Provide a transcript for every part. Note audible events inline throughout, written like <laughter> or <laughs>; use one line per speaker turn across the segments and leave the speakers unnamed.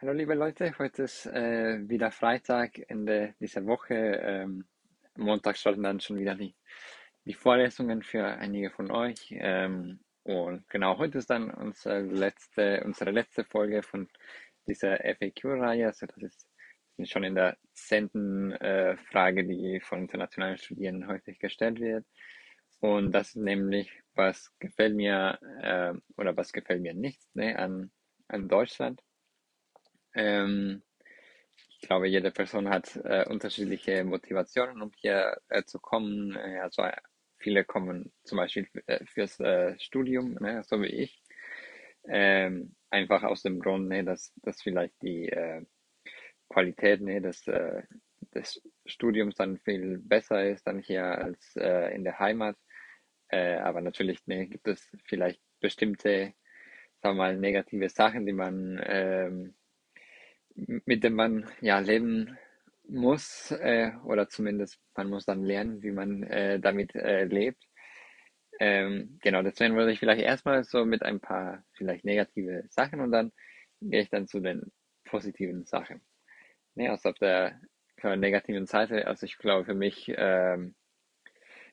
Hallo liebe Leute, heute ist äh, wieder Freitag, Ende dieser Woche. Ähm, Montag starten dann schon wieder die, die Vorlesungen für einige von euch. Ähm, und genau, heute ist dann unsere letzte, unsere letzte Folge von dieser FAQ-Reihe. Also das ist schon in der zehnten äh, Frage, die von internationalen Studierenden häufig gestellt wird. Und das ist nämlich, was gefällt mir äh, oder was gefällt mir nicht ne, an, an Deutschland. Ähm, ich glaube, jede Person hat äh, unterschiedliche Motivationen, um hier äh, zu kommen. Äh, also viele kommen zum Beispiel äh, fürs äh, Studium, ne, so wie ich. Ähm, einfach aus dem Grund, ne, dass, dass vielleicht die äh, Qualität ne, des, äh, des Studiums dann viel besser ist dann hier als äh, in der Heimat. Äh, aber natürlich ne, gibt es vielleicht bestimmte, sagen wir mal, negative Sachen, die man ähm, mit dem man ja leben muss äh, oder zumindest man muss dann lernen, wie man äh, damit äh, lebt. Ähm, genau, deswegen würde ich vielleicht erstmal so mit ein paar vielleicht negative Sachen und dann gehe ich dann zu den positiven Sachen. Ne, also auf der negativen Seite, also ich glaube für mich, ähm,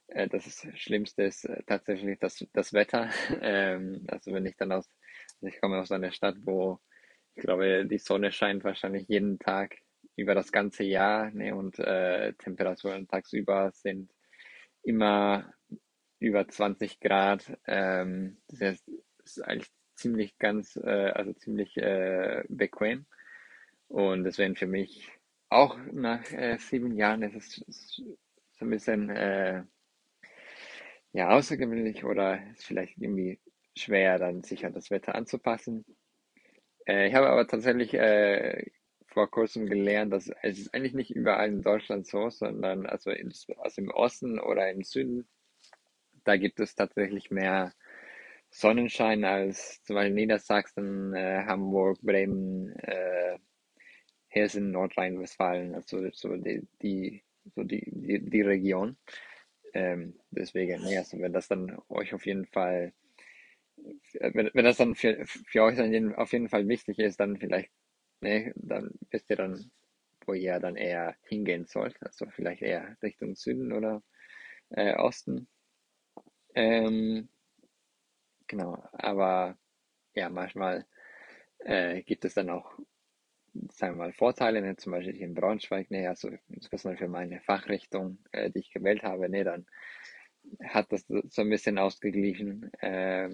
äh, das Schlimmste ist äh, tatsächlich das, das Wetter. <laughs> ähm, also wenn ich dann aus, also ich komme aus einer Stadt, wo ich glaube, die Sonne scheint wahrscheinlich jeden Tag über das ganze Jahr ne, und äh, Temperaturen tagsüber sind immer über 20 Grad. Ähm, das heißt, ist eigentlich ziemlich ganz, äh, also ziemlich äh, bequem. Und deswegen für mich auch nach äh, sieben Jahren ist es so ein bisschen äh, ja, außergewöhnlich oder ist vielleicht irgendwie schwer, dann sich an das Wetter anzupassen. Äh, ich habe aber tatsächlich äh, vor kurzem gelernt, dass es ist eigentlich nicht überall in Deutschland so, sondern also, in, also im Osten oder im Süden, da gibt es tatsächlich mehr Sonnenschein als zum Beispiel Niedersachsen, äh, Hamburg, Bremen, äh, Hessen, Nordrhein-Westfalen, also so die, die, so die, die, die Region. Ähm, deswegen, ja, also wenn das dann euch auf jeden Fall wenn, wenn das dann für, für euch dann auf jeden Fall wichtig ist, dann vielleicht, ne, dann wisst ihr dann, wo ihr dann eher hingehen sollt. Also vielleicht eher Richtung Süden oder äh, Osten. Ähm, genau, aber ja, manchmal äh, gibt es dann auch, sagen wir mal, Vorteile, ne? zum Beispiel in Braunschweig, ne? also insbesondere für meine Fachrichtung, äh, die ich gewählt habe, ne? dann hat das so ein bisschen ausgeglichen. Äh,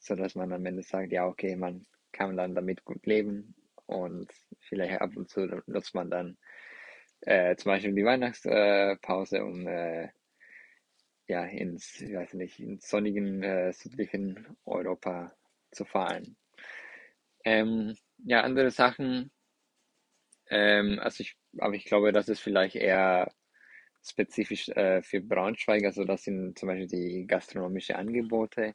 so dass man am Ende sagt, ja, okay, man kann dann damit gut leben und vielleicht ab und zu nutzt man dann äh, zum Beispiel die Weihnachtspause, um äh, ja ins, ich weiß nicht, ins sonnigen äh, südlichen Europa zu fahren. Ähm, ja, andere Sachen, ähm, also ich, aber ich glaube, das ist vielleicht eher spezifisch äh, für Braunschweig, also das sind zum Beispiel die gastronomische Angebote.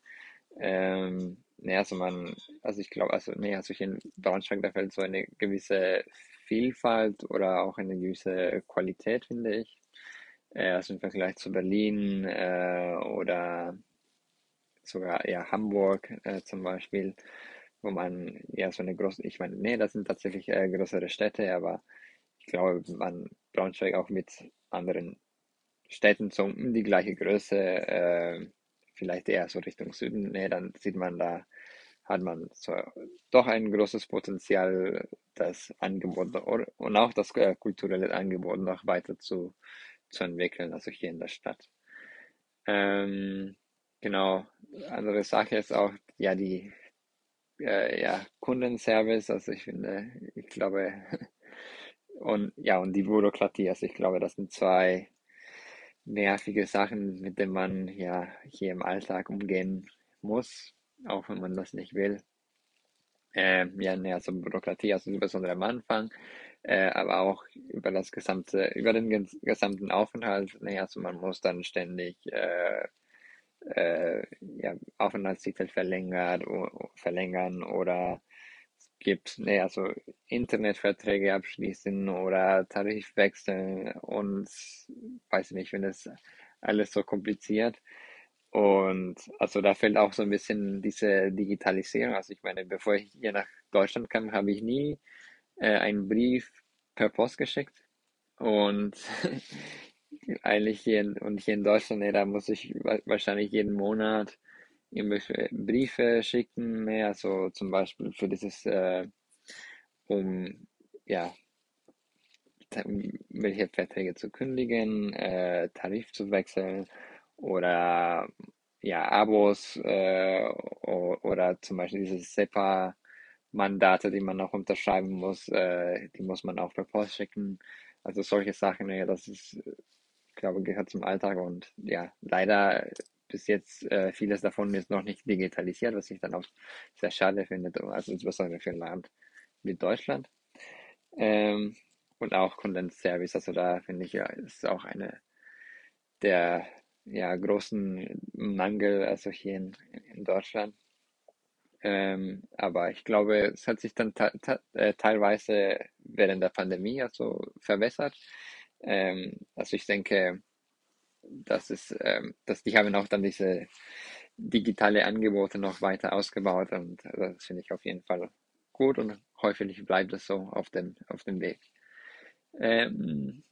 Ähm, nee, also man, also ich glaube, also nee, also in Braunschweig, da fällt so eine gewisse Vielfalt oder auch eine gewisse Qualität, finde ich. Äh, also im Vergleich zu Berlin äh, oder sogar ja Hamburg äh, zum Beispiel, wo man ja so eine große, ich meine, nee, das sind tatsächlich äh, größere Städte, aber ich glaube, man Braunschweig auch mit anderen Städten so um die gleiche Größe äh, vielleicht eher so Richtung Süden, nee, dann sieht man da, hat man so doch ein großes Potenzial, das Angebot und auch das äh, kulturelle Angebot noch weiter zu, zu entwickeln, also hier in der Stadt. Ähm, genau, andere Sache ist auch, ja, die äh, ja, Kundenservice, also ich finde, ich glaube, <laughs> und ja, und die Bürokratie, also ich glaube, das sind zwei nervige Sachen, mit denen man ja hier im Alltag umgehen muss, auch wenn man das nicht will. Ähm, ja, ne, also Bürokratie, also insbesondere am Anfang, äh, aber auch über das gesamte, über den gesamten Aufenthalt, ne, also man muss dann ständig äh, äh, ja, Aufenthaltstitel verlängert, verlängern oder gibt, ne, also Internetverträge abschließen oder Tarifwechsel und weiß nicht, wenn es alles so kompliziert. Und also da fällt auch so ein bisschen diese Digitalisierung. Also ich meine, bevor ich hier nach Deutschland kam, habe ich nie äh, einen Brief per Post geschickt. Und <laughs> eigentlich hier in, und hier in Deutschland, ne, da muss ich wahrscheinlich jeden Monat irgendwelche Briefe schicken, ne, also zum Beispiel für dieses, äh, um ja, welche Verträge zu kündigen, äh, Tarif zu wechseln oder ja, Abos äh, oder zum Beispiel diese SEPA-Mandate, die man auch unterschreiben muss, äh, die muss man auch per Post schicken. Also solche Sachen, ja, das ist, ich glaube, gehört zum Alltag und ja, leider bis jetzt äh, vieles davon ist noch nicht digitalisiert, was ich dann auch sehr schade finde, also insbesondere für ein Land wie Deutschland. Ähm, und auch Content Service, also da finde ich ja, ist auch eine der ja, großen Mangel, also hier in, in Deutschland. Ähm, aber ich glaube, es hat sich dann äh, teilweise während der Pandemie also verbessert. Ähm, also ich denke, dass es, ähm, dass die haben auch dann diese digitale Angebote noch weiter ausgebaut und das finde ich auf jeden Fall gut und häufig bleibt es so auf dem, auf dem Weg. Ähm,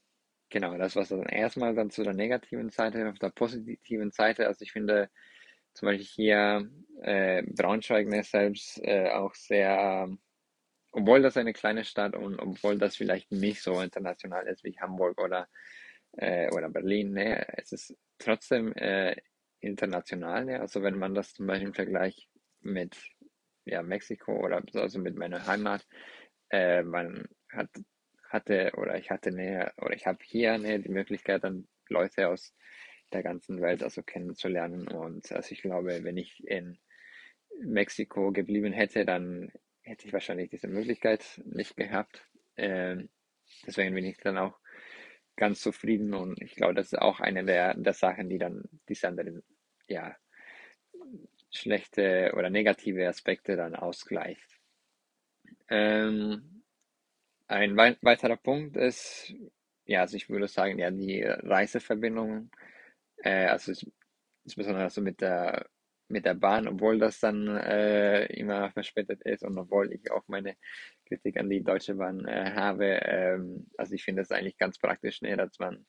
genau, das war dann erstmal dann zu der negativen Seite. Auf der positiven Seite, also ich finde zum Beispiel hier äh, Braunschweig selbst äh, auch sehr, obwohl das eine kleine Stadt und obwohl das vielleicht nicht so international ist wie Hamburg oder, äh, oder Berlin, ne, es ist trotzdem äh, international. Ne? Also wenn man das zum Beispiel im Vergleich mit ja, Mexiko oder also mit meiner Heimat, äh, man hat hatte oder ich hatte näher oder ich habe hier näher die Möglichkeit, dann Leute aus der ganzen Welt also kennenzulernen. Und also ich glaube, wenn ich in Mexiko geblieben hätte, dann hätte ich wahrscheinlich diese Möglichkeit nicht gehabt. Ähm, deswegen bin ich dann auch ganz zufrieden und ich glaube, das ist auch eine der, der Sachen, die dann diese anderen, ja, schlechte oder negative Aspekte dann ausgleicht. Ähm, ein wei weiterer Punkt ist, ja, also ich würde sagen, ja, die Reiseverbindung, äh, also insbesondere also mit der mit der Bahn, obwohl das dann äh, immer verspätet ist und obwohl ich auch meine Kritik an die Deutsche Bahn äh, habe, ähm, also ich finde es eigentlich ganz praktisch, ne, dass man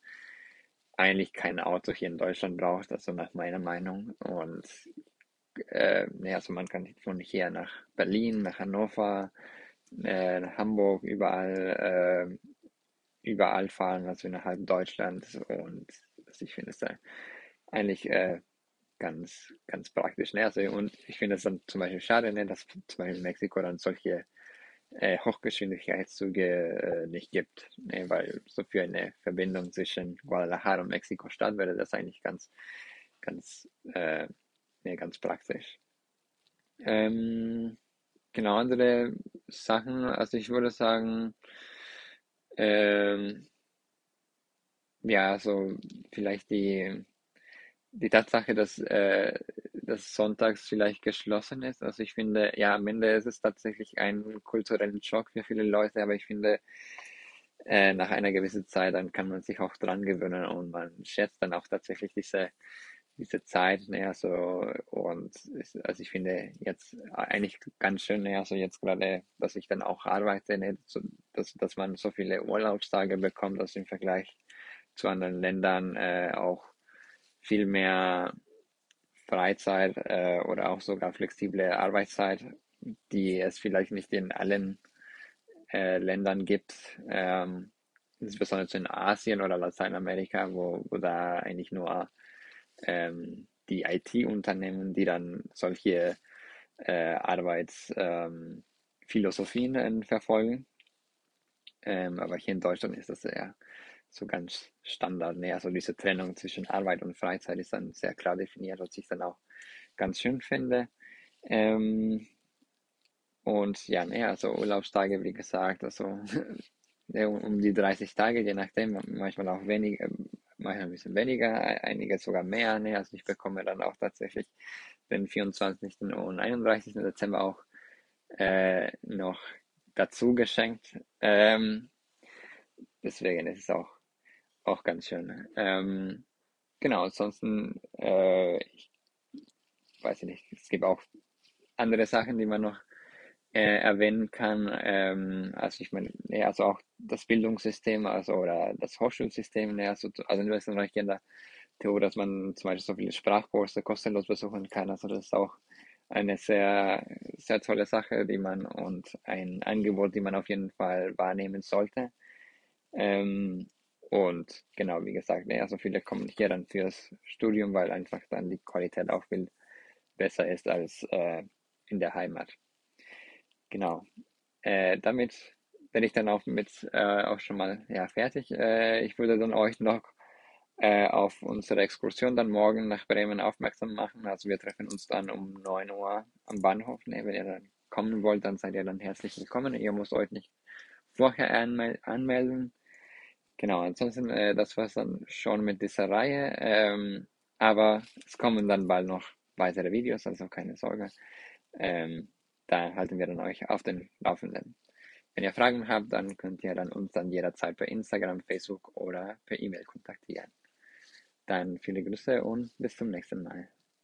eigentlich kein Auto hier in Deutschland braucht, also nach meiner Meinung. Und äh, ne, also man kann von hier nach Berlin, nach Hannover, äh, Hamburg, überall, äh, überall fahren, also innerhalb Deutschlands. Und ich finde es eigentlich äh, ganz, ganz praktisch. Ne? Also, und ich finde es dann zum Beispiel schade, ne, dass zum Beispiel in Mexiko dann solche äh, Hochgeschwindigkeitszüge äh, nicht gibt, ne? weil so für eine Verbindung zwischen Guadalajara und Mexiko-Stadt wäre das eigentlich ganz, ganz, äh, ne, ganz praktisch. Ähm, Genau, andere Sachen, also ich würde sagen, ähm, ja, so vielleicht die, die Tatsache, dass, äh, dass sonntags vielleicht geschlossen ist. Also ich finde, ja, am Ende ist es tatsächlich ein kultureller Schock für viele Leute, aber ich finde, äh, nach einer gewissen Zeit, dann kann man sich auch dran gewöhnen und man schätzt dann auch tatsächlich diese diese Zeit, ne, also, und also ich finde jetzt eigentlich ganz schön, ne, also jetzt gerade, dass ich dann auch arbeite, ne, so, dass, dass man so viele Urlaubstage bekommt, dass im Vergleich zu anderen Ländern äh, auch viel mehr Freizeit äh, oder auch sogar flexible Arbeitszeit, die es vielleicht nicht in allen äh, Ländern gibt, ähm, insbesondere in Asien oder Lateinamerika, wo, wo da eigentlich nur ähm, die IT-Unternehmen, die dann solche äh, Arbeitsphilosophien ähm, verfolgen. Ähm, aber hier in Deutschland ist das ja so ganz Standard. Ne? Also diese Trennung zwischen Arbeit und Freizeit ist dann sehr klar definiert, was ich dann auch ganz schön finde. Ähm, und ja, ne, also Urlaubstage, wie gesagt, also <laughs> um die 30 Tage, je nachdem, manchmal auch weniger, manchmal ein bisschen weniger, einige sogar mehr. Ne? Also ich bekomme dann auch tatsächlich den 24. und 31. Dezember auch äh, noch dazu geschenkt. Ähm, deswegen ist es auch, auch ganz schön. Ähm, genau, ansonsten, äh, ich weiß ich nicht, es gibt auch andere Sachen, die man noch äh, erwähnen kann. Ähm, also ich meine, also auch das Bildungssystem, also oder das Hochschulsystem, ja, also, also in Österreich in der Theorie, dass man zum Beispiel so viele Sprachkurse kostenlos besuchen kann. Also das ist auch eine sehr, sehr tolle Sache, die man und ein Angebot, die man auf jeden Fall wahrnehmen sollte. Ähm, und genau, wie gesagt, ne, also viele kommen hier dann fürs Studium, weil einfach dann die Qualität auch viel besser ist als äh, in der Heimat. Genau. Äh, damit bin ich dann auch mit äh, auch schon mal ja, fertig. Äh, ich würde dann euch noch äh, auf unsere Exkursion dann morgen nach Bremen aufmerksam machen. Also wir treffen uns dann um 9 Uhr am Bahnhof. Ne? Wenn ihr dann kommen wollt, dann seid ihr dann herzlich willkommen. Ihr müsst euch nicht vorher anmel anmelden. Genau, ansonsten, äh, das war es dann schon mit dieser Reihe. Ähm, aber es kommen dann bald noch weitere Videos, also keine Sorge. Ähm, da halten wir dann euch auf den Laufenden. Wenn ihr Fragen habt, dann könnt ihr dann uns dann jederzeit per Instagram, Facebook oder per E-Mail kontaktieren. Dann viele Grüße und bis zum nächsten Mal.